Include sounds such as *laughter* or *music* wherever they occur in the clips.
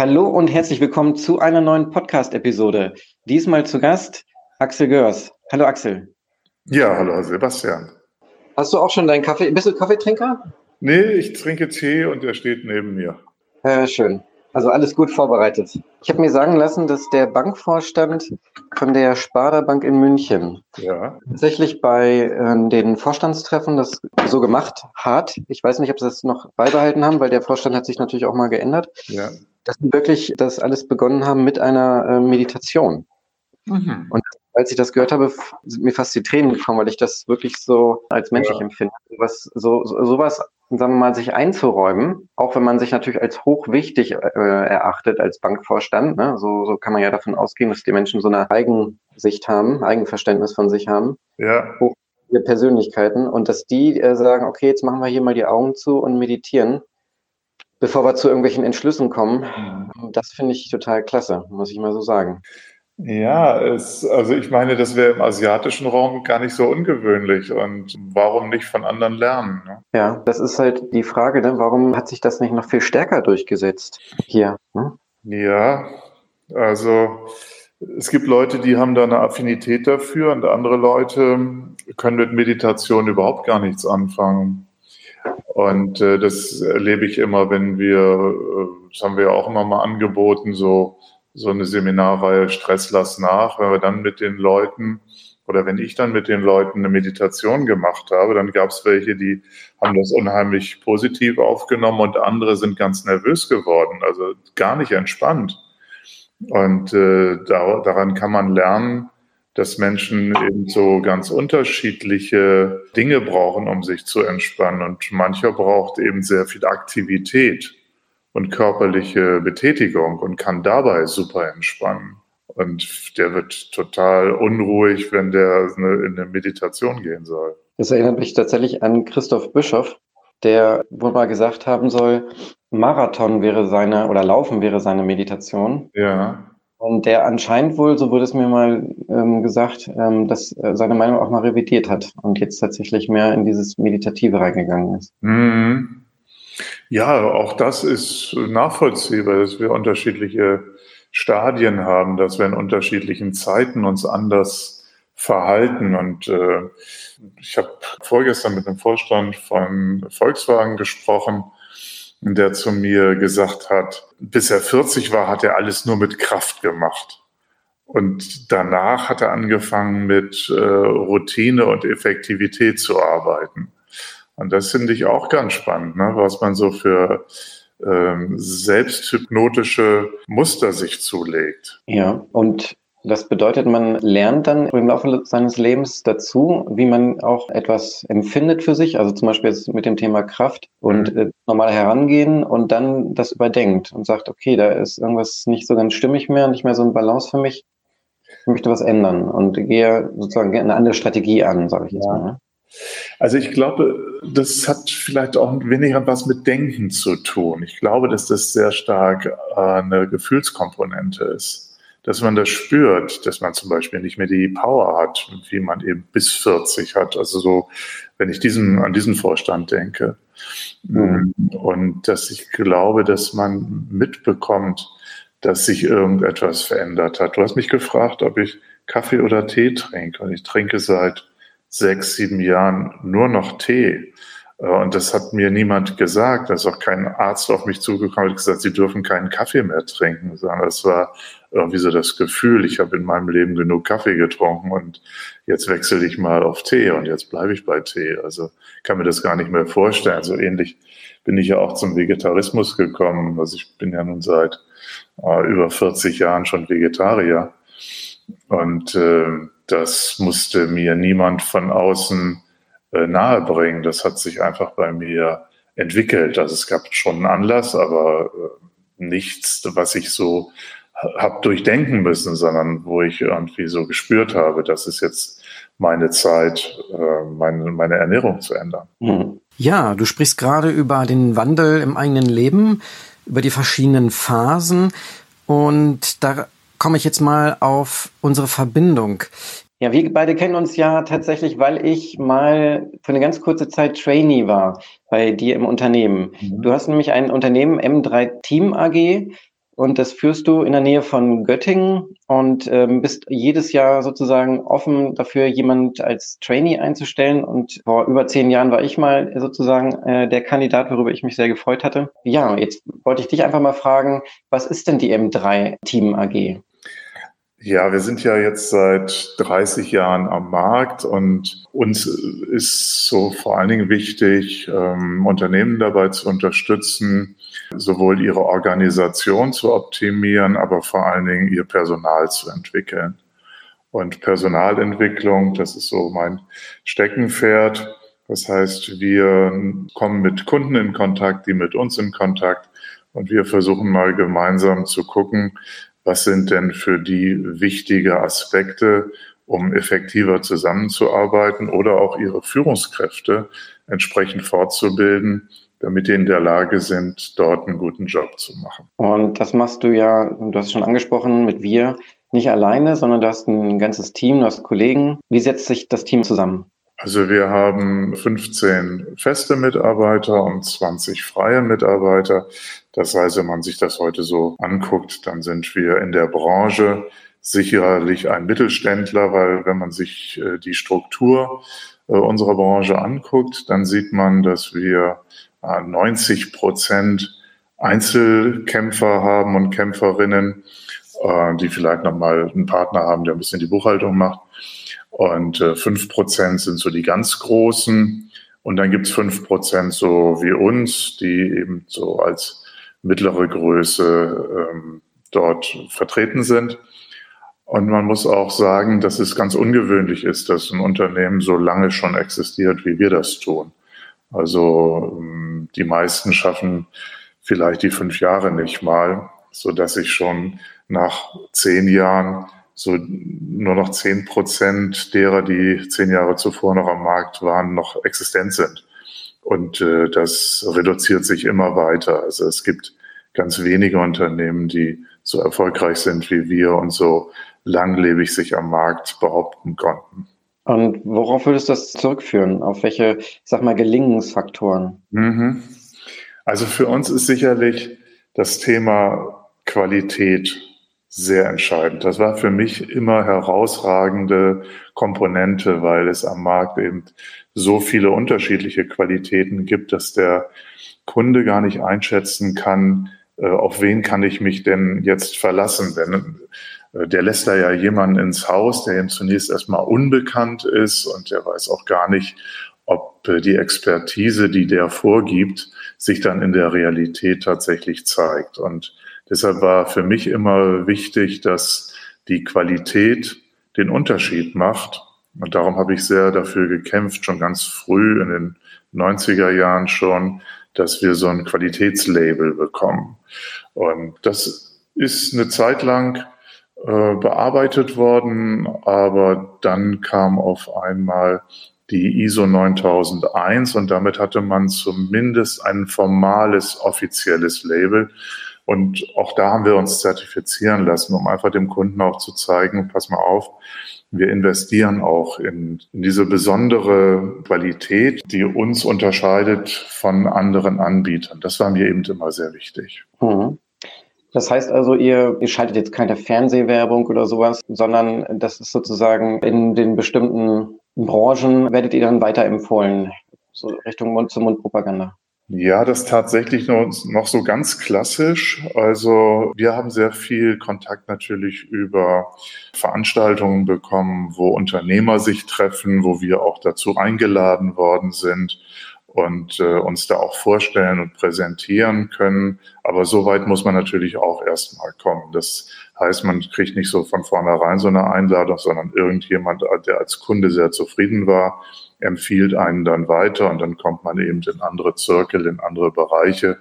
Hallo und herzlich willkommen zu einer neuen Podcast-Episode. Diesmal zu Gast Axel Görs. Hallo Axel. Ja, hallo Sebastian. Hast du auch schon deinen Kaffee? Bist du Kaffeetrinker? Nee, ich trinke Tee und der steht neben mir. Ja, schön. Also alles gut vorbereitet. Ich habe mir sagen lassen, dass der Bankvorstand von der Sparda Bank in München ja. tatsächlich bei äh, den Vorstandstreffen das so gemacht hat. Ich weiß nicht, ob sie das noch beibehalten haben, weil der Vorstand hat sich natürlich auch mal geändert. Ja. Dass sie wirklich das alles begonnen haben mit einer äh, Meditation. Mhm. Und als ich das gehört habe, sind mir fast die Tränen gekommen, weil ich das wirklich so als menschlich ja. empfinde. Was, so, so, sowas, sagen wir mal, sich einzuräumen, auch wenn man sich natürlich als hochwichtig äh, erachtet als Bankvorstand, ne? so, so kann man ja davon ausgehen, dass die Menschen so eine Eigensicht haben, Eigenverständnis von sich haben. Ja. Hochwichtige Persönlichkeiten und dass die äh, sagen, okay, jetzt machen wir hier mal die Augen zu und meditieren bevor wir zu irgendwelchen Entschlüssen kommen. Mhm. Das finde ich total klasse, muss ich mal so sagen. Ja, es, also ich meine, das wäre im asiatischen Raum gar nicht so ungewöhnlich. Und warum nicht von anderen lernen? Ne? Ja, das ist halt die Frage, ne? warum hat sich das nicht noch viel stärker durchgesetzt hier? Ne? Ja, also es gibt Leute, die haben da eine Affinität dafür und andere Leute können mit Meditation überhaupt gar nichts anfangen. Und äh, das erlebe ich immer, wenn wir, äh, das haben wir ja auch immer mal angeboten, so so eine Seminarreihe Stress lass nach, wenn wir dann mit den Leuten oder wenn ich dann mit den Leuten eine Meditation gemacht habe, dann gab es welche, die haben das unheimlich positiv aufgenommen und andere sind ganz nervös geworden, also gar nicht entspannt. Und äh, da, daran kann man lernen, dass Menschen eben so ganz unterschiedliche Dinge brauchen, um sich zu entspannen. Und mancher braucht eben sehr viel Aktivität und körperliche Betätigung und kann dabei super entspannen. Und der wird total unruhig, wenn der in eine Meditation gehen soll. Das erinnert mich tatsächlich an Christoph Bischoff, der wohl mal gesagt haben soll, Marathon wäre seine oder Laufen wäre seine Meditation. Ja. Und der anscheinend wohl, so wurde es mir mal ähm, gesagt, ähm, dass äh, seine Meinung auch mal revidiert hat und jetzt tatsächlich mehr in dieses Meditative reingegangen ist. Mhm. Ja, auch das ist nachvollziehbar, dass wir unterschiedliche Stadien haben, dass wir in unterschiedlichen Zeiten uns anders verhalten. Und äh, ich habe vorgestern mit dem Vorstand von Volkswagen gesprochen, der zu mir gesagt hat, bis er 40 war, hat er alles nur mit Kraft gemacht. Und danach hat er angefangen, mit äh, Routine und Effektivität zu arbeiten. Und das finde ich auch ganz spannend, ne? was man so für ähm, selbsthypnotische Muster sich zulegt. Ja, und das bedeutet, man lernt dann im Laufe seines Lebens dazu, wie man auch etwas empfindet für sich, also zum Beispiel jetzt mit dem Thema Kraft und mhm. äh, normal herangehen und dann das überdenkt und sagt, okay, da ist irgendwas nicht so ganz stimmig mehr, nicht mehr so ein Balance für mich. Ich möchte was ändern und gehe sozusagen eine andere Strategie an, sage ich jetzt ja. mal. Ne? Also ich glaube, das hat vielleicht auch weniger was mit Denken zu tun. Ich glaube, dass das sehr stark äh, eine Gefühlskomponente ist. Dass man das spürt, dass man zum Beispiel nicht mehr die Power hat, wie man eben bis 40 hat. Also so, wenn ich diesen, an diesen Vorstand denke. Mhm. Und dass ich glaube, dass man mitbekommt, dass sich irgendetwas verändert hat. Du hast mich gefragt, ob ich Kaffee oder Tee trinke. Und ich trinke seit sechs, sieben Jahren nur noch Tee. Äh, und das hat mir niemand gesagt. Da ist auch kein Arzt auf mich zugekommen und gesagt, Sie dürfen keinen Kaffee mehr trinken, sondern das war irgendwie so das Gefühl, ich habe in meinem Leben genug Kaffee getrunken und jetzt wechsle ich mal auf Tee und jetzt bleibe ich bei Tee. Also kann mir das gar nicht mehr vorstellen. So ähnlich bin ich ja auch zum Vegetarismus gekommen. Also ich bin ja nun seit äh, über 40 Jahren schon Vegetarier. Und äh, das musste mir niemand von außen äh, nahebringen. Das hat sich einfach bei mir entwickelt. Also es gab schon einen Anlass, aber äh, nichts, was ich so habe durchdenken müssen, sondern wo ich irgendwie so gespürt habe, das ist jetzt meine Zeit, äh, meine, meine Ernährung zu ändern. Hm. Ja, du sprichst gerade über den Wandel im eigenen Leben, über die verschiedenen Phasen. Und da komme ich jetzt mal auf unsere Verbindung. Ja, wir beide kennen uns ja tatsächlich, weil ich mal für eine ganz kurze Zeit Trainee war bei dir im Unternehmen. Mhm. Du hast nämlich ein Unternehmen M3 Team AG und das führst du in der Nähe von Göttingen und ähm, bist jedes Jahr sozusagen offen dafür, jemand als Trainee einzustellen. Und vor über zehn Jahren war ich mal sozusagen äh, der Kandidat, worüber ich mich sehr gefreut hatte. Ja, jetzt wollte ich dich einfach mal fragen, was ist denn die M3 Team AG? Ja, wir sind ja jetzt seit 30 Jahren am Markt und uns ist so vor allen Dingen wichtig, ähm, Unternehmen dabei zu unterstützen, sowohl ihre Organisation zu optimieren, aber vor allen Dingen ihr Personal zu entwickeln. Und Personalentwicklung, das ist so mein Steckenpferd. Das heißt, wir kommen mit Kunden in Kontakt, die mit uns in Kontakt und wir versuchen mal gemeinsam zu gucken, was sind denn für die wichtige Aspekte, um effektiver zusammenzuarbeiten oder auch ihre Führungskräfte entsprechend fortzubilden, damit die in der Lage sind, dort einen guten Job zu machen. Und das machst du ja, du hast es schon angesprochen, mit wir nicht alleine, sondern du hast ein ganzes Team, du hast Kollegen. Wie setzt sich das Team zusammen? Also wir haben 15 feste Mitarbeiter und 20 freie Mitarbeiter. Das heißt, wenn man sich das heute so anguckt, dann sind wir in der Branche sicherlich ein Mittelständler, weil wenn man sich äh, die Struktur äh, unserer Branche anguckt, dann sieht man, dass wir 90 äh, Prozent Einzelkämpfer haben und Kämpferinnen, die vielleicht nochmal einen Partner haben, der ein bisschen die Buchhaltung macht. Und äh, fünf Prozent sind so die ganz großen. Und dann gibt es fünf Prozent so wie uns, die eben so als mittlere Größe ähm, dort vertreten sind. Und man muss auch sagen, dass es ganz ungewöhnlich ist, dass ein Unternehmen so lange schon existiert, wie wir das tun. Also ähm, die meisten schaffen vielleicht die fünf Jahre nicht mal, so dass ich schon nach zehn Jahren so nur noch zehn Prozent derer, die zehn Jahre zuvor noch am Markt waren, noch existent sind. Und äh, das reduziert sich immer weiter. Also es gibt ganz wenige Unternehmen, die so erfolgreich sind wie wir und so langlebig sich am Markt behaupten konnten. Und worauf würdest du das zurückführen? Auf welche, ich sag mal, Gelingensfaktoren? Mhm. Also für uns ist sicherlich das Thema Qualität sehr entscheidend. Das war für mich immer herausragende Komponente, weil es am Markt eben so viele unterschiedliche Qualitäten gibt, dass der Kunde gar nicht einschätzen kann, äh, auf wen kann ich mich denn jetzt verlassen. Denn der lässt da ja jemanden ins Haus, der ihm zunächst erstmal unbekannt ist und der weiß auch gar nicht, ob äh, die Expertise, die der vorgibt, sich dann in der Realität tatsächlich zeigt. Und Deshalb war für mich immer wichtig, dass die Qualität den Unterschied macht. Und darum habe ich sehr dafür gekämpft, schon ganz früh in den 90er Jahren schon, dass wir so ein Qualitätslabel bekommen. Und das ist eine Zeit lang äh, bearbeitet worden, aber dann kam auf einmal die ISO 9001 und damit hatte man zumindest ein formales offizielles Label. Und auch da haben wir uns zertifizieren lassen, um einfach dem Kunden auch zu zeigen, pass mal auf, wir investieren auch in, in diese besondere Qualität, die uns unterscheidet von anderen Anbietern. Das war mir eben immer sehr wichtig. Mhm. Das heißt also, ihr, ihr schaltet jetzt keine Fernsehwerbung oder sowas, sondern das ist sozusagen in den bestimmten Branchen werdet ihr dann weiterempfohlen, so Richtung Mund-zu-Mund-Propaganda. Ja, das tatsächlich noch, noch so ganz klassisch. Also wir haben sehr viel Kontakt natürlich über Veranstaltungen bekommen, wo Unternehmer sich treffen, wo wir auch dazu eingeladen worden sind und äh, uns da auch vorstellen und präsentieren können. Aber so weit muss man natürlich auch erstmal kommen. Das heißt, man kriegt nicht so von vornherein so eine Einladung, sondern irgendjemand, der als Kunde sehr zufrieden war, empfiehlt einen dann weiter und dann kommt man eben in andere Zirkel, in andere Bereiche.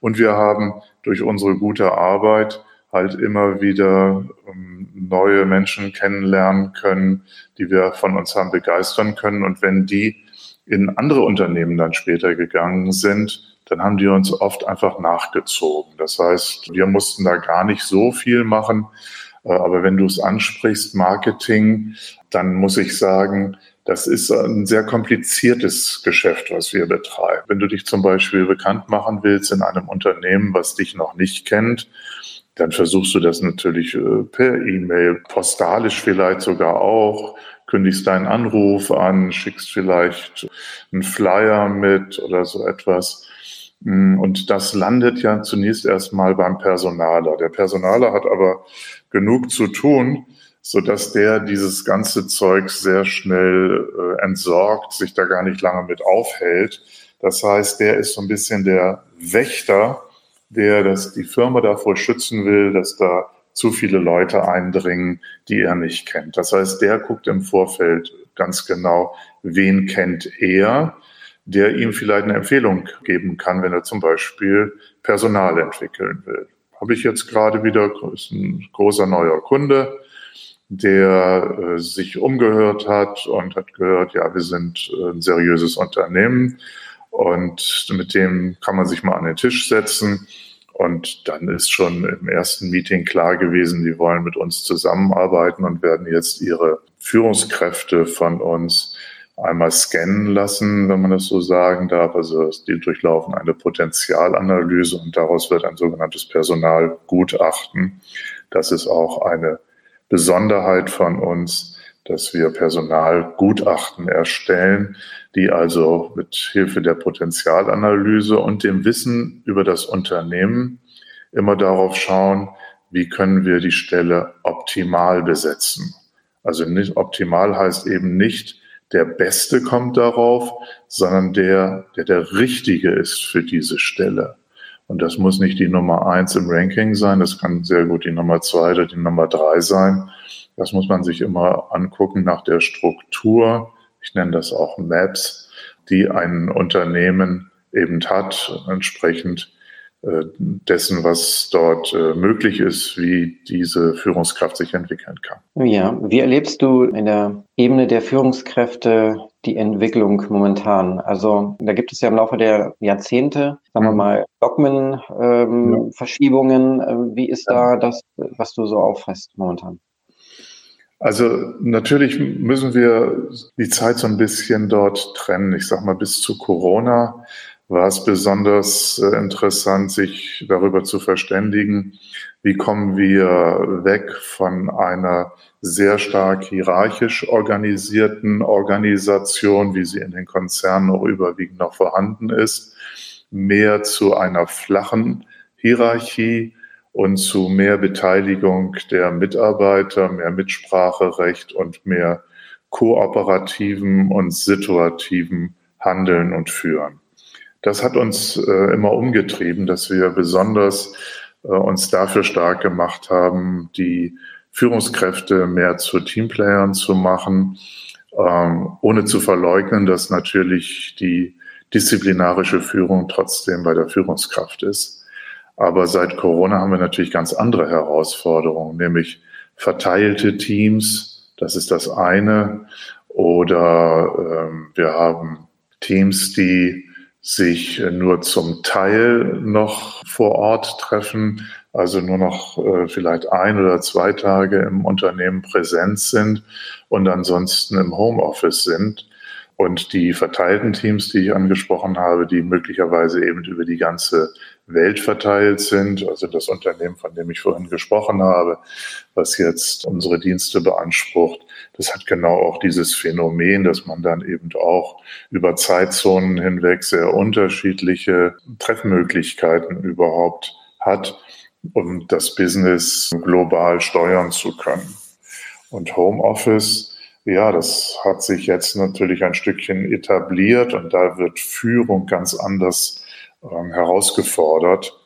Und wir haben durch unsere gute Arbeit halt immer wieder ähm, neue Menschen kennenlernen können, die wir von uns haben begeistern können. Und wenn die in andere Unternehmen dann später gegangen sind, dann haben die uns oft einfach nachgezogen. Das heißt, wir mussten da gar nicht so viel machen. Äh, aber wenn du es ansprichst, Marketing, dann muss ich sagen, das ist ein sehr kompliziertes Geschäft, was wir betreiben. Wenn du dich zum Beispiel bekannt machen willst in einem Unternehmen, was dich noch nicht kennt, dann versuchst du das natürlich äh, per E-Mail, postalisch vielleicht sogar auch, kündigst deinen Anruf an, schickst vielleicht einen Flyer mit oder so etwas. Mm, und das landet ja zunächst erstmal beim Personaler. Der Personaler hat aber genug zu tun, so dass der dieses ganze Zeug sehr schnell äh, entsorgt, sich da gar nicht lange mit aufhält. Das heißt, der ist so ein bisschen der Wächter, der das die Firma davor schützen will, dass da zu viele Leute eindringen, die er nicht kennt. Das heißt, der guckt im Vorfeld ganz genau, wen kennt er, der ihm vielleicht eine Empfehlung geben kann, wenn er zum Beispiel Personal entwickeln will. Habe ich jetzt gerade wieder, ist ein großer neuer Kunde, der äh, sich umgehört hat und hat gehört, ja, wir sind äh, ein seriöses Unternehmen und mit dem kann man sich mal an den Tisch setzen. Und dann ist schon im ersten Meeting klar gewesen, die wollen mit uns zusammenarbeiten und werden jetzt ihre Führungskräfte von uns einmal scannen lassen, wenn man das so sagen darf. Also die durchlaufen eine Potenzialanalyse und daraus wird ein sogenanntes Personalgutachten. Das ist auch eine Besonderheit von uns, dass wir Personalgutachten erstellen, die also mit Hilfe der Potenzialanalyse und dem Wissen über das Unternehmen immer darauf schauen, wie können wir die Stelle optimal besetzen. Also nicht optimal heißt eben nicht, der Beste kommt darauf, sondern der, der der Richtige ist für diese Stelle. Und das muss nicht die Nummer eins im Ranking sein, das kann sehr gut die Nummer zwei oder die Nummer drei sein. Das muss man sich immer angucken nach der Struktur. Ich nenne das auch Maps, die ein Unternehmen eben hat, entsprechend äh, dessen, was dort äh, möglich ist, wie diese Führungskraft sich entwickeln kann. Ja, wie erlebst du in der Ebene der Führungskräfte die Entwicklung momentan? Also da gibt es ja im Laufe der Jahrzehnte, sagen wir mhm. mal, Dogmenverschiebungen. Ähm, ja. Wie ist da das, was du so auffasst momentan? Also natürlich müssen wir die Zeit so ein bisschen dort trennen. Ich sage mal, bis zu Corona war es besonders äh, interessant, sich darüber zu verständigen, wie kommen wir weg von einer sehr stark hierarchisch organisierten Organisation, wie sie in den Konzernen auch überwiegend noch vorhanden ist, mehr zu einer flachen Hierarchie und zu mehr Beteiligung der Mitarbeiter, mehr Mitspracherecht und mehr kooperativen und situativen Handeln und Führen. Das hat uns äh, immer umgetrieben, dass wir besonders äh, uns dafür stark gemacht haben, die Führungskräfte mehr zu Teamplayern zu machen, ähm, ohne zu verleugnen, dass natürlich die disziplinarische Führung trotzdem bei der Führungskraft ist. Aber seit Corona haben wir natürlich ganz andere Herausforderungen, nämlich verteilte Teams, das ist das eine, oder ähm, wir haben Teams, die sich nur zum Teil noch vor Ort treffen, also nur noch äh, vielleicht ein oder zwei Tage im Unternehmen präsent sind und ansonsten im Homeoffice sind. Und die verteilten Teams, die ich angesprochen habe, die möglicherweise eben über die ganze Welt verteilt sind, also das Unternehmen, von dem ich vorhin gesprochen habe, was jetzt unsere Dienste beansprucht, das hat genau auch dieses Phänomen, dass man dann eben auch über Zeitzonen hinweg sehr unterschiedliche Treffmöglichkeiten überhaupt hat, um das Business global steuern zu können. Und Homeoffice ja, das hat sich jetzt natürlich ein Stückchen etabliert und da wird Führung ganz anders ähm, herausgefordert.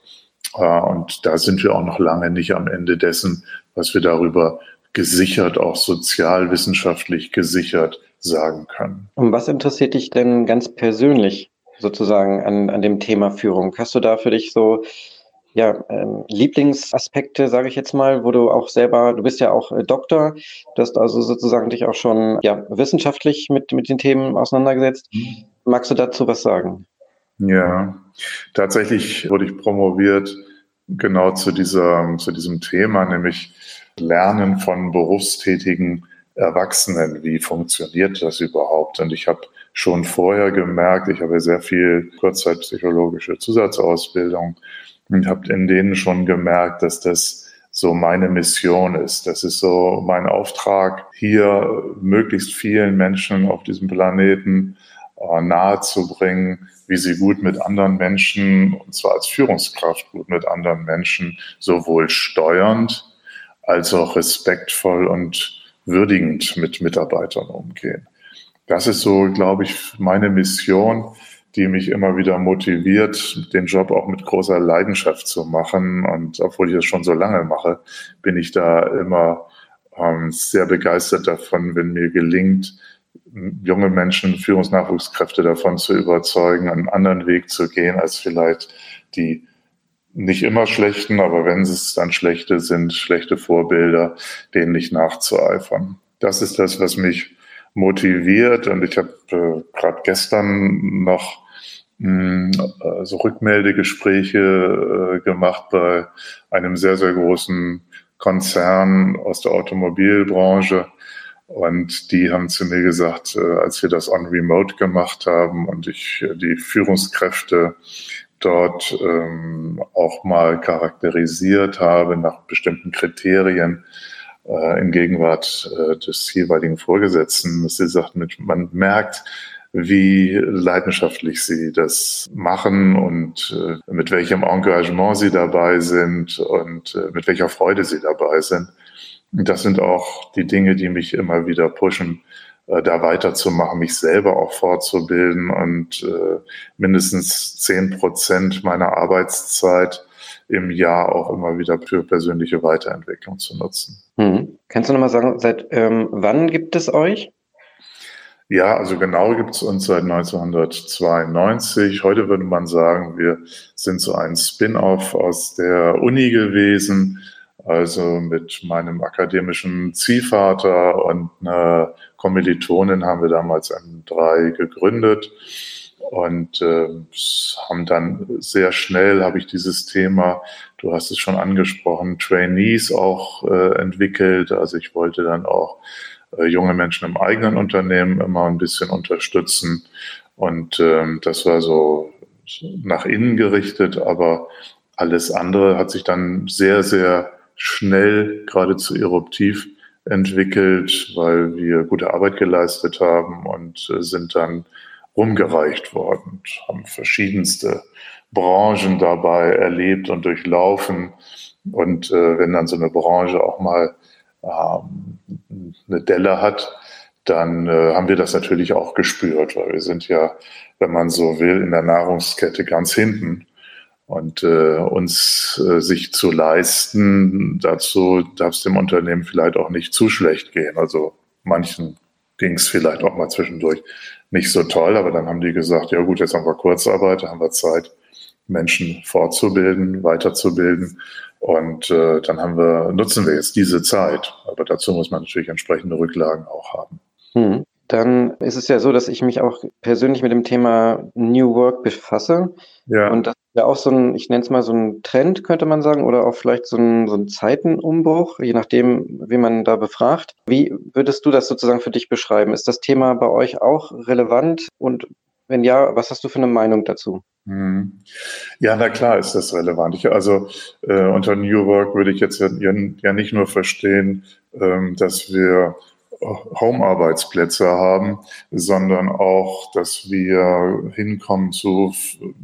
Äh, und da sind wir auch noch lange nicht am Ende dessen, was wir darüber gesichert, auch sozialwissenschaftlich gesichert sagen können. Und was interessiert dich denn ganz persönlich sozusagen an, an dem Thema Führung? Hast du da für dich so ja, ähm, Lieblingsaspekte, sage ich jetzt mal, wo du auch selber, du bist ja auch äh, Doktor, du hast also sozusagen dich auch schon ja, wissenschaftlich mit, mit den Themen auseinandergesetzt. Mhm. Magst du dazu was sagen? Ja, tatsächlich wurde ich promoviert genau zu, dieser, zu diesem Thema, nämlich Lernen von berufstätigen Erwachsenen. Wie funktioniert das überhaupt? Und ich habe schon vorher gemerkt, ich habe sehr viel Kurzzeitpsychologische Zusatzausbildung und habe in denen schon gemerkt, dass das so meine Mission ist. Das ist so mein Auftrag, hier möglichst vielen Menschen auf diesem Planeten nahezubringen, wie sie gut mit anderen Menschen, und zwar als Führungskraft gut mit anderen Menschen, sowohl steuernd als auch respektvoll und würdigend mit Mitarbeitern umgehen. Das ist so, glaube ich, meine Mission, die mich immer wieder motiviert, den Job auch mit großer Leidenschaft zu machen. Und obwohl ich das schon so lange mache, bin ich da immer ähm, sehr begeistert davon, wenn mir gelingt, junge Menschen, Führungsnachwuchskräfte davon zu überzeugen, einen anderen Weg zu gehen, als vielleicht die nicht immer schlechten, aber wenn es dann schlechte sind, schlechte Vorbilder, denen nicht nachzueifern. Das ist das, was mich motiviert. Und ich habe äh, gerade gestern noch mh, hm, äh, so Rückmeldegespräche äh, gemacht bei einem sehr, sehr großen Konzern aus der Automobilbranche. Und die haben zu mir gesagt, äh, als wir das on Remote gemacht haben und ich äh, die Führungskräfte dort ähm, auch mal charakterisiert habe nach bestimmten Kriterien äh, in Gegenwart äh, des jeweiligen Vorgesetzten, dass sie sagt, man merkt, wie leidenschaftlich sie das machen und äh, mit welchem Engagement sie dabei sind und äh, mit welcher Freude sie dabei sind. Das sind auch die Dinge, die mich immer wieder pushen, äh, da weiterzumachen, mich selber auch fortzubilden und äh, mindestens zehn Prozent meiner Arbeitszeit im Jahr auch immer wieder für persönliche Weiterentwicklung zu nutzen. Hm. Kannst du nochmal sagen, seit ähm, wann gibt es euch? Ja, also genau gibt es uns seit 1992. Heute würde man sagen, wir sind so ein Spin-off aus der Uni gewesen also mit meinem akademischen Ziehvater und einer Kommilitonin haben wir damals M3 gegründet und äh, haben dann sehr schnell, habe ich dieses Thema, du hast es schon angesprochen, Trainees auch äh, entwickelt. Also ich wollte dann auch äh, junge Menschen im eigenen Unternehmen immer ein bisschen unterstützen. Und ähm, das war so nach innen gerichtet, aber alles andere hat sich dann sehr, sehr schnell, geradezu eruptiv entwickelt, weil wir gute Arbeit geleistet haben und äh, sind dann rumgereicht worden, haben verschiedenste Branchen dabei erlebt und durchlaufen. Und äh, wenn dann so eine Branche auch mal ähm, eine Delle hat, dann äh, haben wir das natürlich auch gespürt, weil wir sind ja, wenn man so will, in der Nahrungskette ganz hinten. Und äh, uns äh, sich zu leisten, dazu darf es dem Unternehmen vielleicht auch nicht zu schlecht gehen. Also manchen ging es vielleicht auch mal zwischendurch nicht so toll, aber dann haben die gesagt, ja gut, jetzt haben wir Kurzarbeit, haben wir Zeit, Menschen fortzubilden, weiterzubilden. Und äh, dann haben wir, nutzen wir jetzt diese Zeit. Aber dazu muss man natürlich entsprechende Rücklagen auch haben. Hm. Dann ist es ja so, dass ich mich auch persönlich mit dem Thema New Work befasse. Ja. Und das ja auch so ein, ich nenne es mal so ein Trend, könnte man sagen, oder auch vielleicht so ein, so ein Zeitenumbruch, je nachdem, wie man da befragt. Wie würdest du das sozusagen für dich beschreiben? Ist das Thema bei euch auch relevant? Und wenn ja, was hast du für eine Meinung dazu? Hm. Ja, na klar ist das relevant. Ich, also äh, unter New Work würde ich jetzt ja, ja nicht nur verstehen, ähm, dass wir Home-Arbeitsplätze haben, sondern auch, dass wir hinkommen zu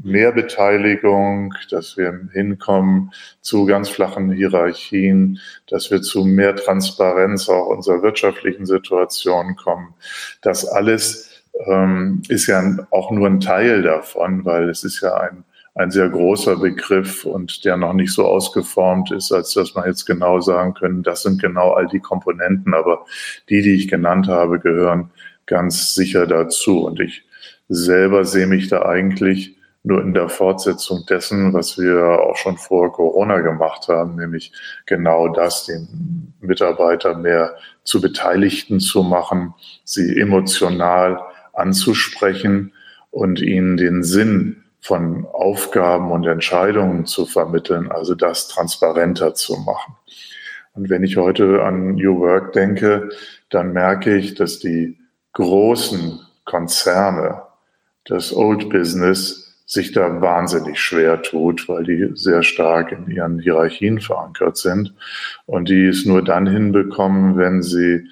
mehr Beteiligung, dass wir hinkommen zu ganz flachen Hierarchien, dass wir zu mehr Transparenz auch unserer wirtschaftlichen Situation kommen. Das alles ähm, ist ja auch nur ein Teil davon, weil es ist ja ein ein sehr großer Begriff und der noch nicht so ausgeformt ist, als dass man jetzt genau sagen können, das sind genau all die Komponenten. Aber die, die ich genannt habe, gehören ganz sicher dazu. Und ich selber sehe mich da eigentlich nur in der Fortsetzung dessen, was wir auch schon vor Corona gemacht haben, nämlich genau das, den Mitarbeiter mehr zu Beteiligten zu machen, sie emotional anzusprechen und ihnen den Sinn von Aufgaben und Entscheidungen zu vermitteln, also das transparenter zu machen. Und wenn ich heute an New Work denke, dann merke ich, dass die großen Konzerne, das Old Business, sich da wahnsinnig schwer tut, weil die sehr stark in ihren Hierarchien verankert sind und die es nur dann hinbekommen, wenn sie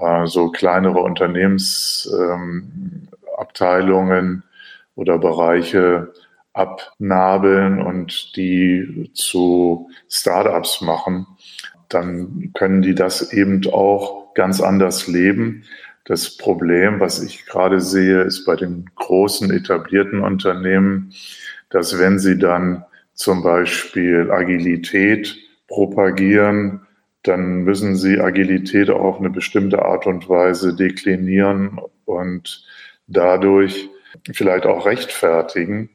äh, so kleinere Unternehmensabteilungen ähm, oder Bereiche abnabeln und die zu Startups machen, dann können die das eben auch ganz anders leben. Das Problem, was ich gerade sehe, ist bei den großen etablierten Unternehmen, dass wenn sie dann zum Beispiel Agilität propagieren, dann müssen sie Agilität auch auf eine bestimmte Art und Weise deklinieren und dadurch vielleicht auch rechtfertigen.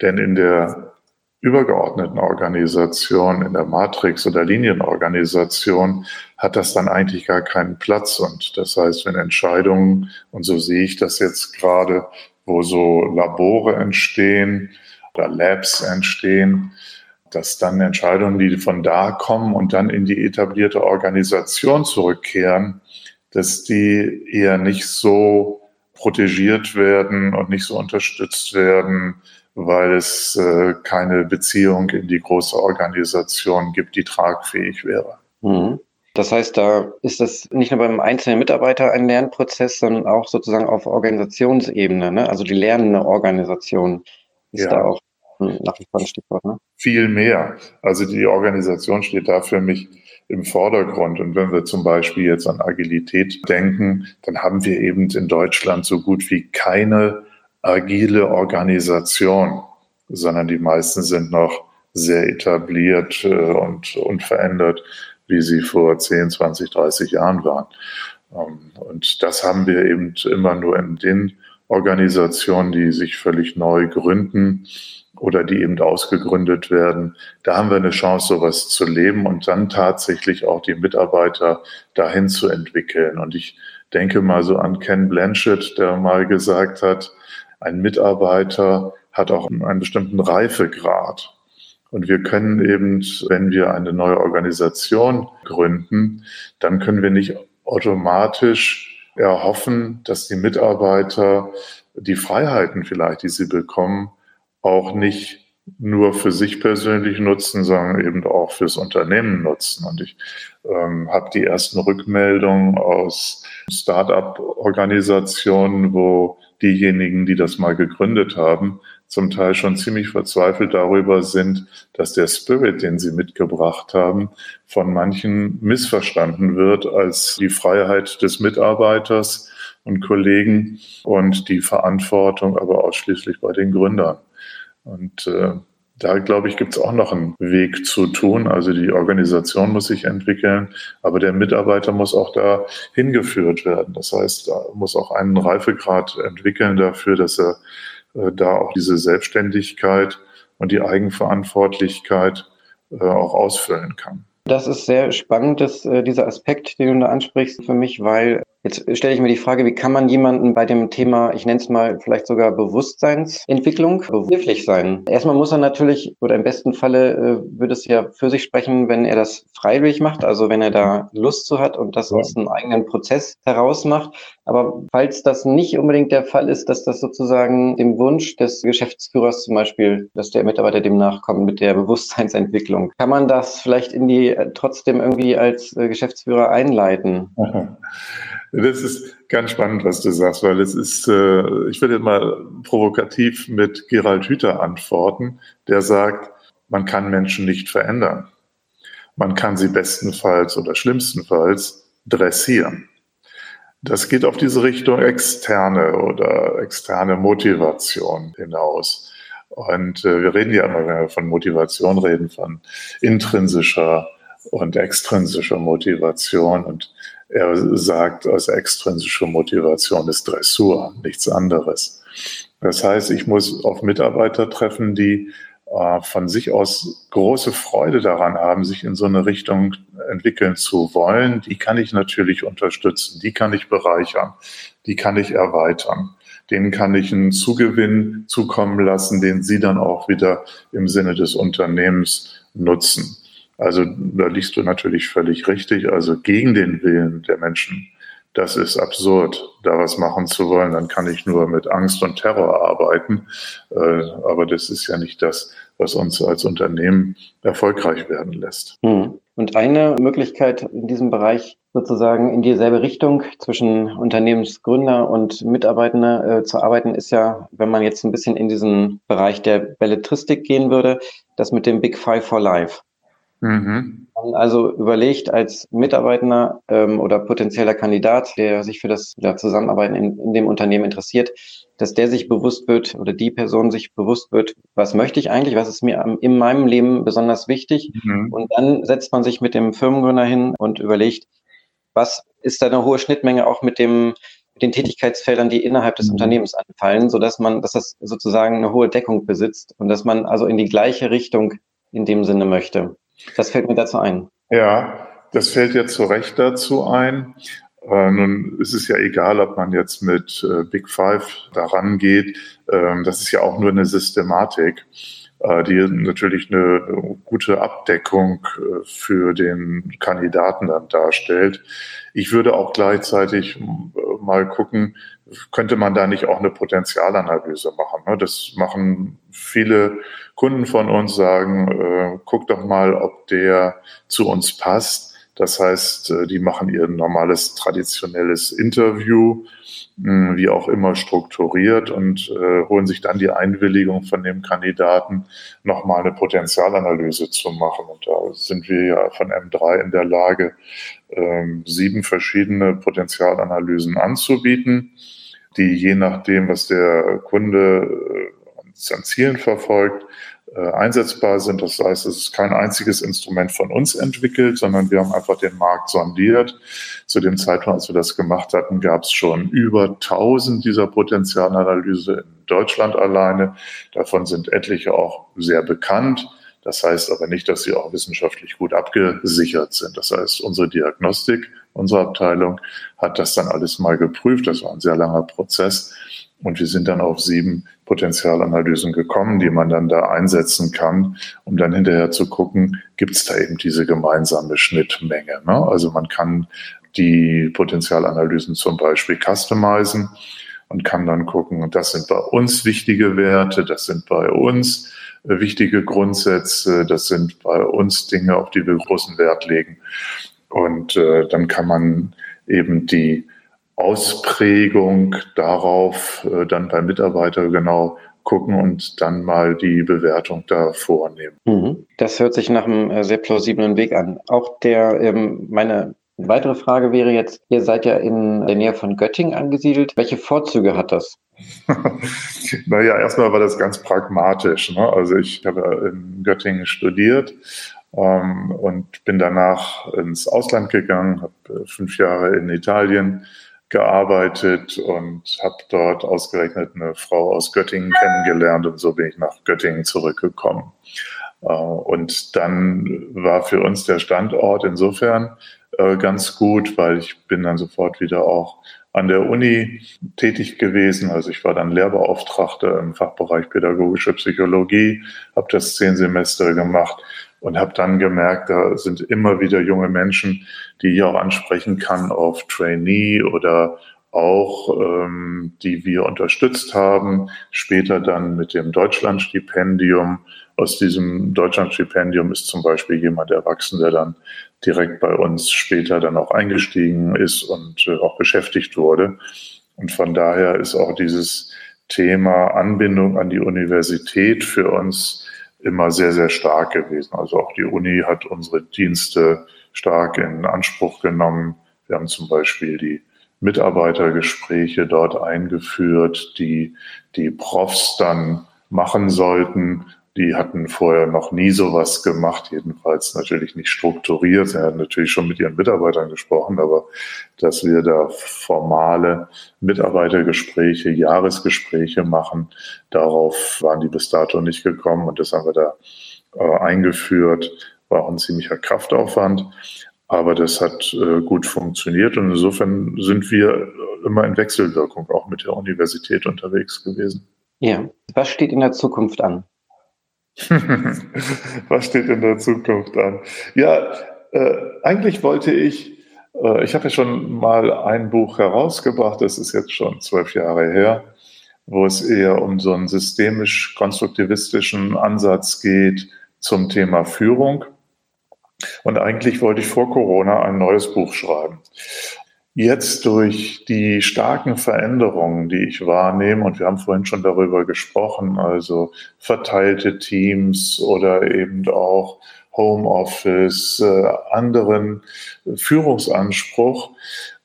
Denn in der übergeordneten Organisation, in der Matrix oder Linienorganisation hat das dann eigentlich gar keinen Platz. Und das heißt, wenn Entscheidungen, und so sehe ich das jetzt gerade, wo so Labore entstehen oder Labs entstehen, dass dann Entscheidungen, die von da kommen und dann in die etablierte Organisation zurückkehren, dass die eher nicht so protegiert werden und nicht so unterstützt werden, weil es äh, keine Beziehung in die große Organisation gibt, die tragfähig wäre. Mhm. Das heißt, da ist das nicht nur beim einzelnen Mitarbeiter ein Lernprozess, sondern auch sozusagen auf Organisationsebene. Ne? Also die lernende Organisation ist ja. da auch nach wie vor ein Stichwort. Ne? Viel mehr. Also die Organisation steht da für mich im Vordergrund. Und wenn wir zum Beispiel jetzt an Agilität denken, dann haben wir eben in Deutschland so gut wie keine agile Organisation, sondern die meisten sind noch sehr etabliert äh, und unverändert, wie sie vor 10, 20, 30 Jahren waren. Ähm, und das haben wir eben immer nur in den Organisationen, die sich völlig neu gründen oder die eben ausgegründet werden. Da haben wir eine Chance, sowas zu leben und dann tatsächlich auch die Mitarbeiter dahin zu entwickeln. Und ich denke mal so an Ken Blanchett, der mal gesagt hat, ein Mitarbeiter hat auch einen bestimmten Reifegrad. Und wir können eben, wenn wir eine neue Organisation gründen, dann können wir nicht automatisch erhoffen, dass die Mitarbeiter die Freiheiten vielleicht, die sie bekommen, auch nicht nur für sich persönlich nutzen, sondern eben auch fürs Unternehmen nutzen. Und ich ähm, habe die ersten Rückmeldungen aus Start-up-Organisationen, wo diejenigen, die das mal gegründet haben, zum Teil schon ziemlich verzweifelt darüber sind, dass der Spirit, den sie mitgebracht haben, von manchen missverstanden wird als die Freiheit des Mitarbeiters und Kollegen und die Verantwortung aber ausschließlich bei den Gründern. Und äh, da, glaube ich, gibt es auch noch einen Weg zu tun. Also die Organisation muss sich entwickeln, aber der Mitarbeiter muss auch da hingeführt werden. Das heißt, da muss auch einen Reifegrad entwickeln dafür, dass er äh, da auch diese Selbstständigkeit und die Eigenverantwortlichkeit äh, auch ausfüllen kann. Das ist sehr spannend, dass, äh, dieser Aspekt, den du da ansprichst für mich, weil Jetzt stelle ich mir die Frage, wie kann man jemanden bei dem Thema, ich nenne es mal vielleicht sogar Bewusstseinsentwicklung, behilflich sein? Erstmal muss er natürlich, oder im besten Falle äh, würde es ja für sich sprechen, wenn er das freiwillig macht, also wenn er da Lust zu hat und das aus einem eigenen Prozess heraus macht. Aber falls das nicht unbedingt der Fall ist, dass das sozusagen dem Wunsch des Geschäftsführers zum Beispiel, dass der Mitarbeiter dem nachkommt mit der Bewusstseinsentwicklung, kann man das vielleicht in die äh, trotzdem irgendwie als äh, Geschäftsführer einleiten? Aha. Das ist ganz spannend, was du sagst, weil es ist, äh, ich würde mal provokativ mit Gerald Hüther antworten, der sagt, man kann Menschen nicht verändern. Man kann sie bestenfalls oder schlimmstenfalls dressieren. Das geht auf diese Richtung externe oder externe Motivation hinaus. Und äh, wir reden ja immer, wenn wir von Motivation reden, von intrinsischer und extrinsischer Motivation. Und er sagt, als extrinsische Motivation ist Dressur, nichts anderes. Das heißt, ich muss auf Mitarbeiter treffen, die äh, von sich aus große Freude daran haben, sich in so eine Richtung entwickeln zu wollen. Die kann ich natürlich unterstützen, die kann ich bereichern, die kann ich erweitern. Denen kann ich einen Zugewinn zukommen lassen, den sie dann auch wieder im Sinne des Unternehmens nutzen. Also da liegst du natürlich völlig richtig. Also gegen den Willen der Menschen das ist absurd, da was machen zu wollen. Dann kann ich nur mit Angst und Terror arbeiten. Äh, aber das ist ja nicht das, was uns als Unternehmen erfolgreich werden lässt. Hm. Und eine Möglichkeit in diesem Bereich sozusagen in dieselbe Richtung zwischen Unternehmensgründer und Mitarbeitender äh, zu arbeiten, ist ja, wenn man jetzt ein bisschen in diesen Bereich der Belletristik gehen würde, das mit dem Big Five for Life. Mhm. Also überlegt als Mitarbeitender ähm, oder potenzieller Kandidat, der sich für das ja, Zusammenarbeiten in, in, dem Unternehmen interessiert, dass der sich bewusst wird oder die Person sich bewusst wird, was möchte ich eigentlich, was ist mir am, in meinem Leben besonders wichtig. Mhm. Und dann setzt man sich mit dem Firmengründer hin und überlegt, was ist da eine hohe Schnittmenge auch mit dem mit den Tätigkeitsfeldern, die innerhalb des mhm. Unternehmens anfallen, so dass man, dass das sozusagen eine hohe Deckung besitzt und dass man also in die gleiche Richtung in dem Sinne möchte. Das fällt mir dazu ein. Ja, das fällt jetzt zu Recht dazu ein. Äh, nun ist es ja egal, ob man jetzt mit äh, Big Five daran geht. Ähm, das ist ja auch nur eine Systematik, die natürlich eine gute Abdeckung äh, für den Kandidaten dann darstellt. Ich würde auch gleichzeitig äh, mal gucken, könnte man da nicht auch eine Potenzialanalyse machen. Ne? Das machen viele Kunden von uns, sagen, äh, guck doch mal, ob der zu uns passt. Das heißt, äh, die machen ihr normales traditionelles Interview, mh, wie auch immer strukturiert und äh, holen sich dann die Einwilligung von dem Kandidaten, nochmal eine Potenzialanalyse zu machen. Und da sind wir ja von M3 in der Lage, ähm, sieben verschiedene Potenzialanalysen anzubieten die je nachdem, was der Kunde äh, an Zielen verfolgt, äh, einsetzbar sind. Das heißt, es ist kein einziges Instrument von uns entwickelt, sondern wir haben einfach den Markt sondiert. Zu dem Zeitpunkt, als wir das gemacht hatten, gab es schon über 1000 dieser Potenzialanalyse in Deutschland alleine. Davon sind etliche auch sehr bekannt. Das heißt aber nicht, dass sie auch wissenschaftlich gut abgesichert sind. Das heißt, unsere Diagnostik, unsere Abteilung hat das dann alles mal geprüft. Das war ein sehr langer Prozess. Und wir sind dann auf sieben Potenzialanalysen gekommen, die man dann da einsetzen kann, um dann hinterher zu gucken, gibt es da eben diese gemeinsame Schnittmenge. Ne? Also man kann die Potenzialanalysen zum Beispiel customizen und kann dann gucken, das sind bei uns wichtige Werte, das sind bei uns wichtige Grundsätze. Das sind bei uns Dinge, auf die wir großen Wert legen. Und äh, dann kann man eben die Ausprägung darauf äh, dann beim Mitarbeiter genau gucken und dann mal die Bewertung da vornehmen. Mhm. Das hört sich nach einem äh, sehr plausiblen Weg an. Auch der, ähm, meine weitere Frage wäre jetzt, ihr seid ja in der Nähe von Göttingen angesiedelt. Welche Vorzüge hat das? *laughs* naja, erstmal war das ganz pragmatisch. Ne? Also ich habe in Göttingen studiert ähm, und bin danach ins Ausland gegangen, habe äh, fünf Jahre in Italien gearbeitet und habe dort ausgerechnet eine Frau aus Göttingen kennengelernt und so bin ich nach Göttingen zurückgekommen. Äh, und dann war für uns der Standort insofern äh, ganz gut, weil ich bin dann sofort wieder auch an der Uni tätig gewesen. Also ich war dann Lehrbeauftragter im Fachbereich Pädagogische Psychologie, habe das zehn Semester gemacht und habe dann gemerkt, da sind immer wieder junge Menschen, die ich auch ansprechen kann auf Trainee oder auch, ähm, die wir unterstützt haben, später dann mit dem Deutschlandstipendium. Aus diesem Deutschlandstipendium ist zum Beispiel jemand erwachsen, der dann direkt bei uns später dann auch eingestiegen ist und äh, auch beschäftigt wurde. Und von daher ist auch dieses Thema Anbindung an die Universität für uns immer sehr, sehr stark gewesen. Also auch die Uni hat unsere Dienste stark in Anspruch genommen. Wir haben zum Beispiel die Mitarbeitergespräche dort eingeführt, die die Profs dann machen sollten, die hatten vorher noch nie sowas gemacht, jedenfalls natürlich nicht strukturiert. Sie hatten natürlich schon mit ihren Mitarbeitern gesprochen, aber dass wir da formale Mitarbeitergespräche, Jahresgespräche machen, darauf waren die bis dato nicht gekommen und das haben wir da äh, eingeführt. War auch ein ziemlicher Kraftaufwand. Aber das hat äh, gut funktioniert und insofern sind wir immer in Wechselwirkung auch mit der Universität unterwegs gewesen. Ja, was steht in der Zukunft an? *laughs* Was steht in der Zukunft an? Ja, äh, eigentlich wollte ich Äh, ich habe ja schon mal ein Buch herausgebracht, das ist jetzt schon zwölf Jahre her, wo es eher um so einen systemisch-konstruktivistischen Ansatz geht zum Thema Führung. Und eigentlich wollte ich vor Corona ein neues Buch schreiben. Jetzt durch die starken Veränderungen, die ich wahrnehme, und wir haben vorhin schon darüber gesprochen, also verteilte Teams oder eben auch Homeoffice, äh, anderen Führungsanspruch,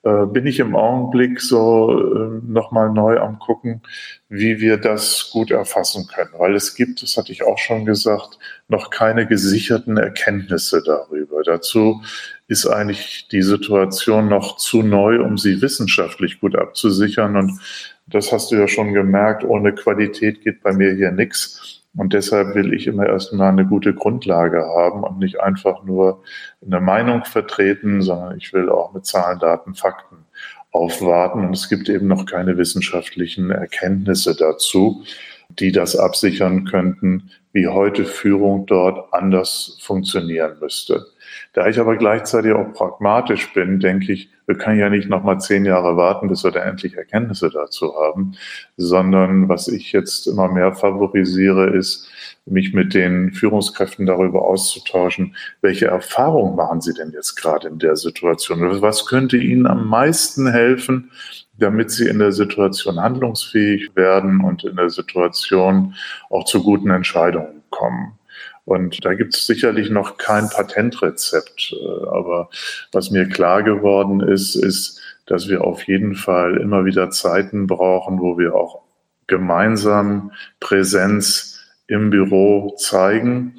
äh, bin ich im Augenblick so äh, nochmal neu am gucken, wie wir das gut erfassen können. Weil es gibt, das hatte ich auch schon gesagt, noch keine gesicherten Erkenntnisse darüber. Dazu ist eigentlich die Situation noch zu neu, um sie wissenschaftlich gut abzusichern. Und das hast du ja schon gemerkt, ohne Qualität geht bei mir hier nichts. Und deshalb will ich immer erstmal eine gute Grundlage haben und nicht einfach nur eine Meinung vertreten, sondern ich will auch mit Zahlen, Daten, Fakten aufwarten. Und es gibt eben noch keine wissenschaftlichen Erkenntnisse dazu, die das absichern könnten, wie heute Führung dort anders funktionieren müsste. Da ich aber gleichzeitig auch pragmatisch bin, denke ich, wir können ja nicht nochmal zehn Jahre warten, bis wir da endlich Erkenntnisse dazu haben, sondern was ich jetzt immer mehr favorisiere, ist, mich mit den Führungskräften darüber auszutauschen, welche Erfahrungen machen sie denn jetzt gerade in der Situation? Was könnte ihnen am meisten helfen, damit sie in der Situation handlungsfähig werden und in der Situation auch zu guten Entscheidungen kommen? Und da gibt es sicherlich noch kein Patentrezept. Äh, aber was mir klar geworden ist, ist, dass wir auf jeden Fall immer wieder Zeiten brauchen, wo wir auch gemeinsam Präsenz im Büro zeigen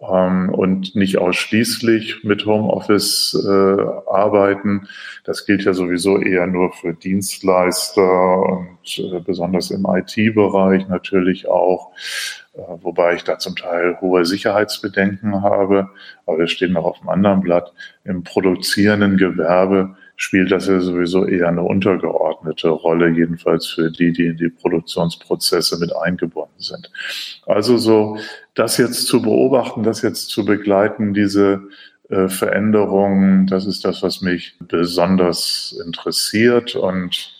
ähm, und nicht ausschließlich mit Homeoffice äh, arbeiten. Das gilt ja sowieso eher nur für Dienstleister und äh, besonders im IT-Bereich natürlich auch. Äh, wobei ich da zum Teil hohe Sicherheitsbedenken habe, aber das steht noch auf dem anderen Blatt. Im produzierenden Gewerbe spielt das ja sowieso eher eine untergeordnete Rolle, jedenfalls für die, die in die Produktionsprozesse mit eingebunden sind. Also so, das jetzt zu beobachten, das jetzt zu begleiten, diese äh, Veränderungen, das ist das, was mich besonders interessiert und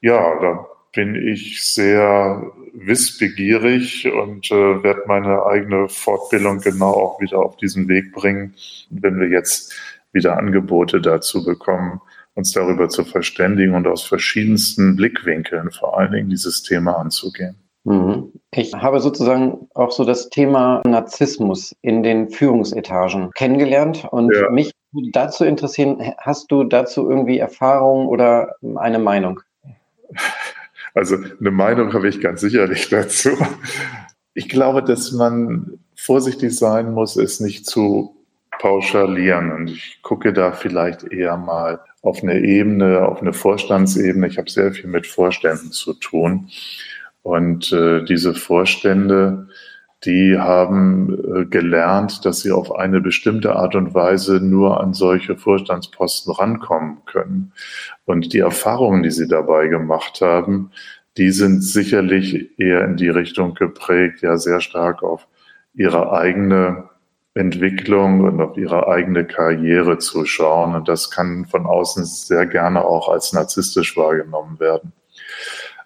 ja, da bin ich sehr wissbegierig und äh, werde meine eigene Fortbildung genau auch wieder auf diesen Weg bringen, wenn wir jetzt wieder Angebote dazu bekommen, uns darüber zu verständigen und aus verschiedensten Blickwinkeln vor allen Dingen dieses Thema anzugehen. Mhm. Ich habe sozusagen auch so das Thema Narzissmus in den Führungsetagen kennengelernt und ja. mich dazu interessieren, hast du dazu irgendwie Erfahrung oder eine Meinung? *laughs* Also eine Meinung habe ich ganz sicherlich dazu. Ich glaube, dass man vorsichtig sein muss, es nicht zu pauschalieren. Und ich gucke da vielleicht eher mal auf eine Ebene, auf eine Vorstandsebene. Ich habe sehr viel mit Vorständen zu tun. Und äh, diese Vorstände die haben äh, gelernt, dass sie auf eine bestimmte Art und Weise nur an solche Vorstandsposten rankommen können. Und die Erfahrungen, die sie dabei gemacht haben, die sind sicherlich eher in die Richtung geprägt, ja sehr stark auf ihre eigene Entwicklung und auf ihre eigene Karriere zu schauen. Und das kann von außen sehr gerne auch als narzisstisch wahrgenommen werden.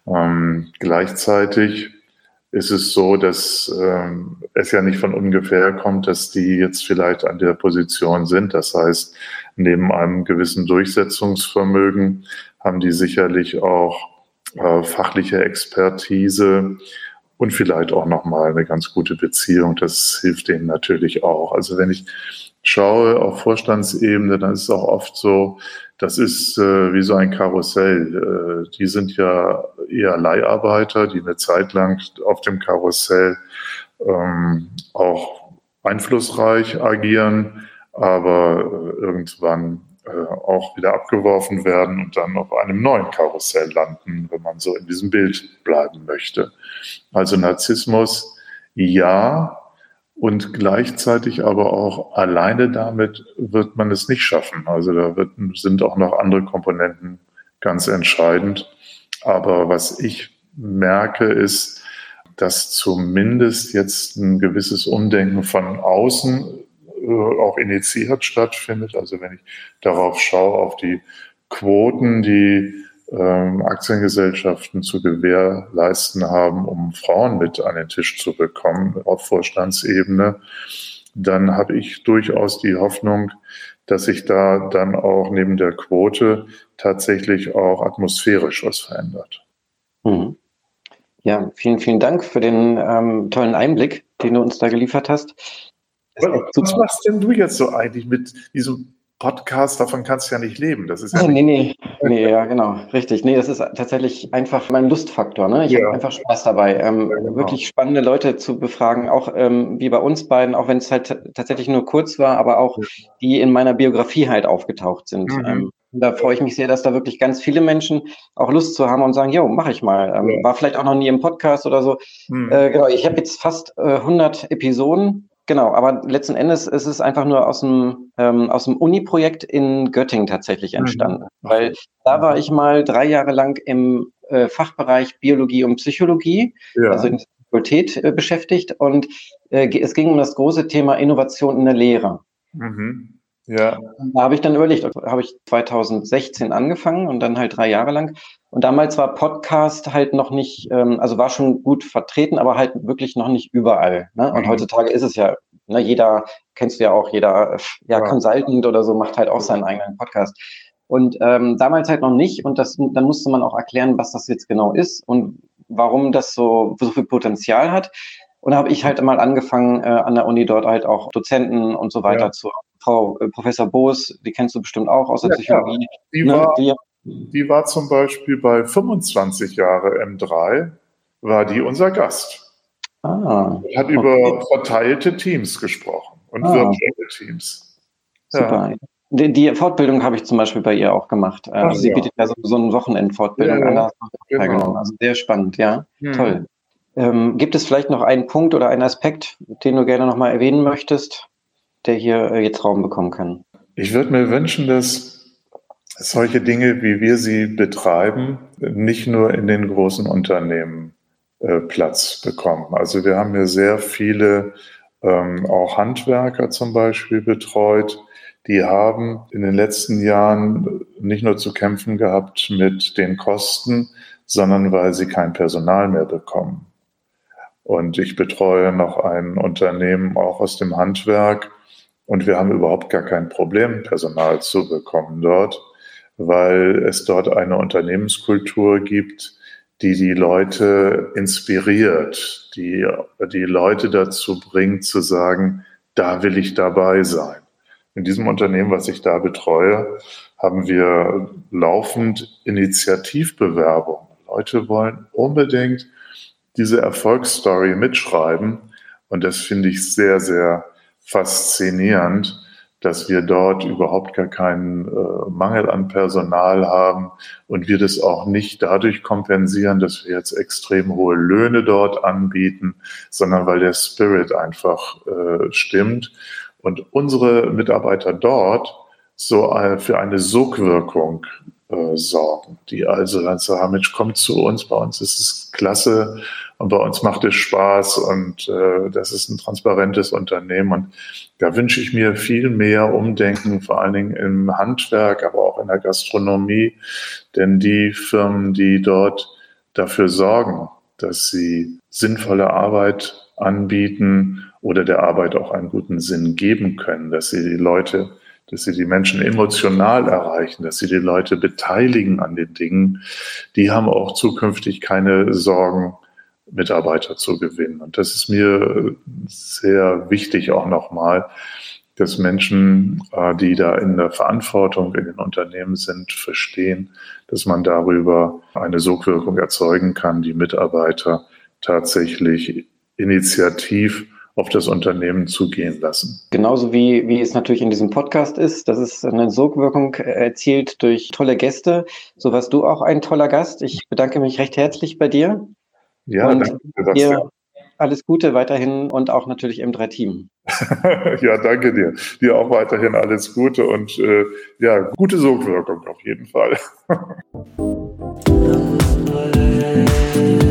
Ähm, gleichzeitig ist es so, dass ähm, es ja nicht von ungefähr kommt, dass die jetzt vielleicht an der Position sind. Das heißt, neben einem gewissen Durchsetzungsvermögen haben die sicherlich auch äh, fachliche Expertise und vielleicht auch nochmal eine ganz gute Beziehung. Das hilft denen natürlich auch. Also wenn ich schaue auf Vorstandsebene, dann ist es auch oft so, das ist äh, wie so ein Karussell. Äh, die sind ja eher Leiharbeiter, die eine Zeit lang auf dem Karussell ähm, auch einflussreich agieren, aber äh, irgendwann auch wieder abgeworfen werden und dann auf einem neuen Karussell landen, wenn man so in diesem Bild bleiben möchte. Also Narzissmus, ja, und gleichzeitig aber auch alleine damit wird man es nicht schaffen. Also da wird, sind auch noch andere Komponenten ganz entscheidend. Aber was ich merke, ist, dass zumindest jetzt ein gewisses Umdenken von außen äh, auch initiiert stattfindet. Also wenn ich darauf schaue, auf die Quoten, die ähm, Aktiengesellschaften zu gewährleisten haben, um Frauen mit an den Tisch zu bekommen auf Vorstandsebene, dann habe ich durchaus die Hoffnung, dass sich da dann auch neben der Quote tatsächlich auch atmosphärisch was verändert. Mhm. Ja, vielen, vielen Dank für den ähm, tollen Einblick, den du uns da geliefert hast. Was machst denn du jetzt so eigentlich mit diesem Podcast, davon kannst du ja nicht leben. Das ist ja nee, nee, nee, ja, genau, richtig. Nee, das ist tatsächlich einfach mein Lustfaktor. Ne? Ich ja. habe einfach Spaß dabei, ähm, ja, genau. wirklich spannende Leute zu befragen, auch ähm, wie bei uns beiden, auch wenn es halt tatsächlich nur kurz war, aber auch die in meiner Biografie halt aufgetaucht sind. Mhm. Ähm, da freue ich mich sehr, dass da wirklich ganz viele Menschen auch Lust zu haben und sagen, jo, mache ich mal. Ähm. War vielleicht auch noch nie im Podcast oder so. Mhm. Äh, genau, ich habe jetzt fast äh, 100 Episoden Genau, aber letzten Endes ist es einfach nur aus dem, ähm, aus dem Uni-Projekt in Göttingen tatsächlich mhm. entstanden. Mhm. Weil da war ich mal drei Jahre lang im äh, Fachbereich Biologie und Psychologie, ja. also in der Fakultät äh, beschäftigt und äh, es ging um das große Thema Innovation in der Lehre. Mhm. Ja. Da habe ich dann überlegt, habe ich 2016 angefangen und dann halt drei Jahre lang. Und damals war Podcast halt noch nicht, ähm, also war schon gut vertreten, aber halt wirklich noch nicht überall. Ne? Und mhm. heutzutage ist es ja, ne, jeder, kennst du ja auch, jeder ja, ja. Consultant oder so macht halt auch seinen eigenen Podcast. Und ähm, damals halt noch nicht. Und das, dann musste man auch erklären, was das jetzt genau ist und warum das so, so viel Potenzial hat. Und da habe ich halt mal angefangen, äh, an der Uni dort halt auch Dozenten und so weiter ja. zu Frau äh, Professor Boos, die kennst du bestimmt auch aus der ja, Psychologie. Die, ne, die, die war zum Beispiel bei 25 Jahre M3, war die unser Gast. Ah, hat okay. über verteilte Teams gesprochen und ah. virtuelle Teams. Super. Ja. Die, die, Fortbildung habe ich zum Beispiel bei ihr auch gemacht. Ach, Sie ja. bietet ja so, so eine Wochenendfortbildung ja, an. Genau. Also sehr spannend, ja. Hm. Toll. Ähm, gibt es vielleicht noch einen Punkt oder einen Aspekt, den du gerne nochmal erwähnen möchtest, der hier äh, jetzt Raum bekommen kann? Ich würde mir wünschen, dass solche Dinge, wie wir sie betreiben, nicht nur in den großen Unternehmen äh, Platz bekommen. Also wir haben ja sehr viele ähm, auch Handwerker zum Beispiel betreut, die haben in den letzten Jahren nicht nur zu kämpfen gehabt mit den Kosten, sondern weil sie kein Personal mehr bekommen. Und ich betreue noch ein Unternehmen auch aus dem Handwerk und wir haben überhaupt gar kein Problem, Personal zu bekommen dort weil es dort eine Unternehmenskultur gibt, die die Leute inspiriert, die die Leute dazu bringt zu sagen, da will ich dabei sein. In diesem Unternehmen, was ich da betreue, haben wir laufend Initiativbewerbungen. Leute wollen unbedingt diese Erfolgsstory mitschreiben und das finde ich sehr, sehr faszinierend dass wir dort überhaupt gar keinen äh, Mangel an Personal haben und wir das auch nicht dadurch kompensieren, dass wir jetzt extrem hohe Löhne dort anbieten, sondern weil der Spirit einfach äh, stimmt. Und unsere Mitarbeiter dort so äh, für eine Sogwirkung äh, sorgen, die also dann sagen, Mensch, kommt zu uns, bei uns ist es klasse und bei uns macht es Spaß und äh, das ist ein transparentes Unternehmen und da wünsche ich mir viel mehr Umdenken, vor allen Dingen im Handwerk, aber auch in der Gastronomie. Denn die Firmen, die dort dafür sorgen, dass sie sinnvolle Arbeit anbieten oder der Arbeit auch einen guten Sinn geben können, dass sie die Leute, dass sie die Menschen emotional erreichen, dass sie die Leute beteiligen an den Dingen, die haben auch zukünftig keine Sorgen, Mitarbeiter zu gewinnen. Und das ist mir sehr wichtig auch nochmal, dass Menschen, äh, die da in der Verantwortung in den Unternehmen sind, verstehen, dass man darüber eine Sogwirkung erzeugen kann, die Mitarbeiter tatsächlich initiativ auf das Unternehmen zugehen lassen. Genauso wie, wie es natürlich in diesem Podcast ist, dass es eine Sogwirkung erzielt durch tolle Gäste. So warst du auch ein toller Gast. Ich bedanke mich recht herzlich bei dir. Ja, und danke. Dir alles Gute weiterhin und auch natürlich M3-Team. *laughs* ja, danke dir. Dir auch weiterhin alles Gute und äh, ja, gute Sogwirkung auf jeden Fall. *laughs*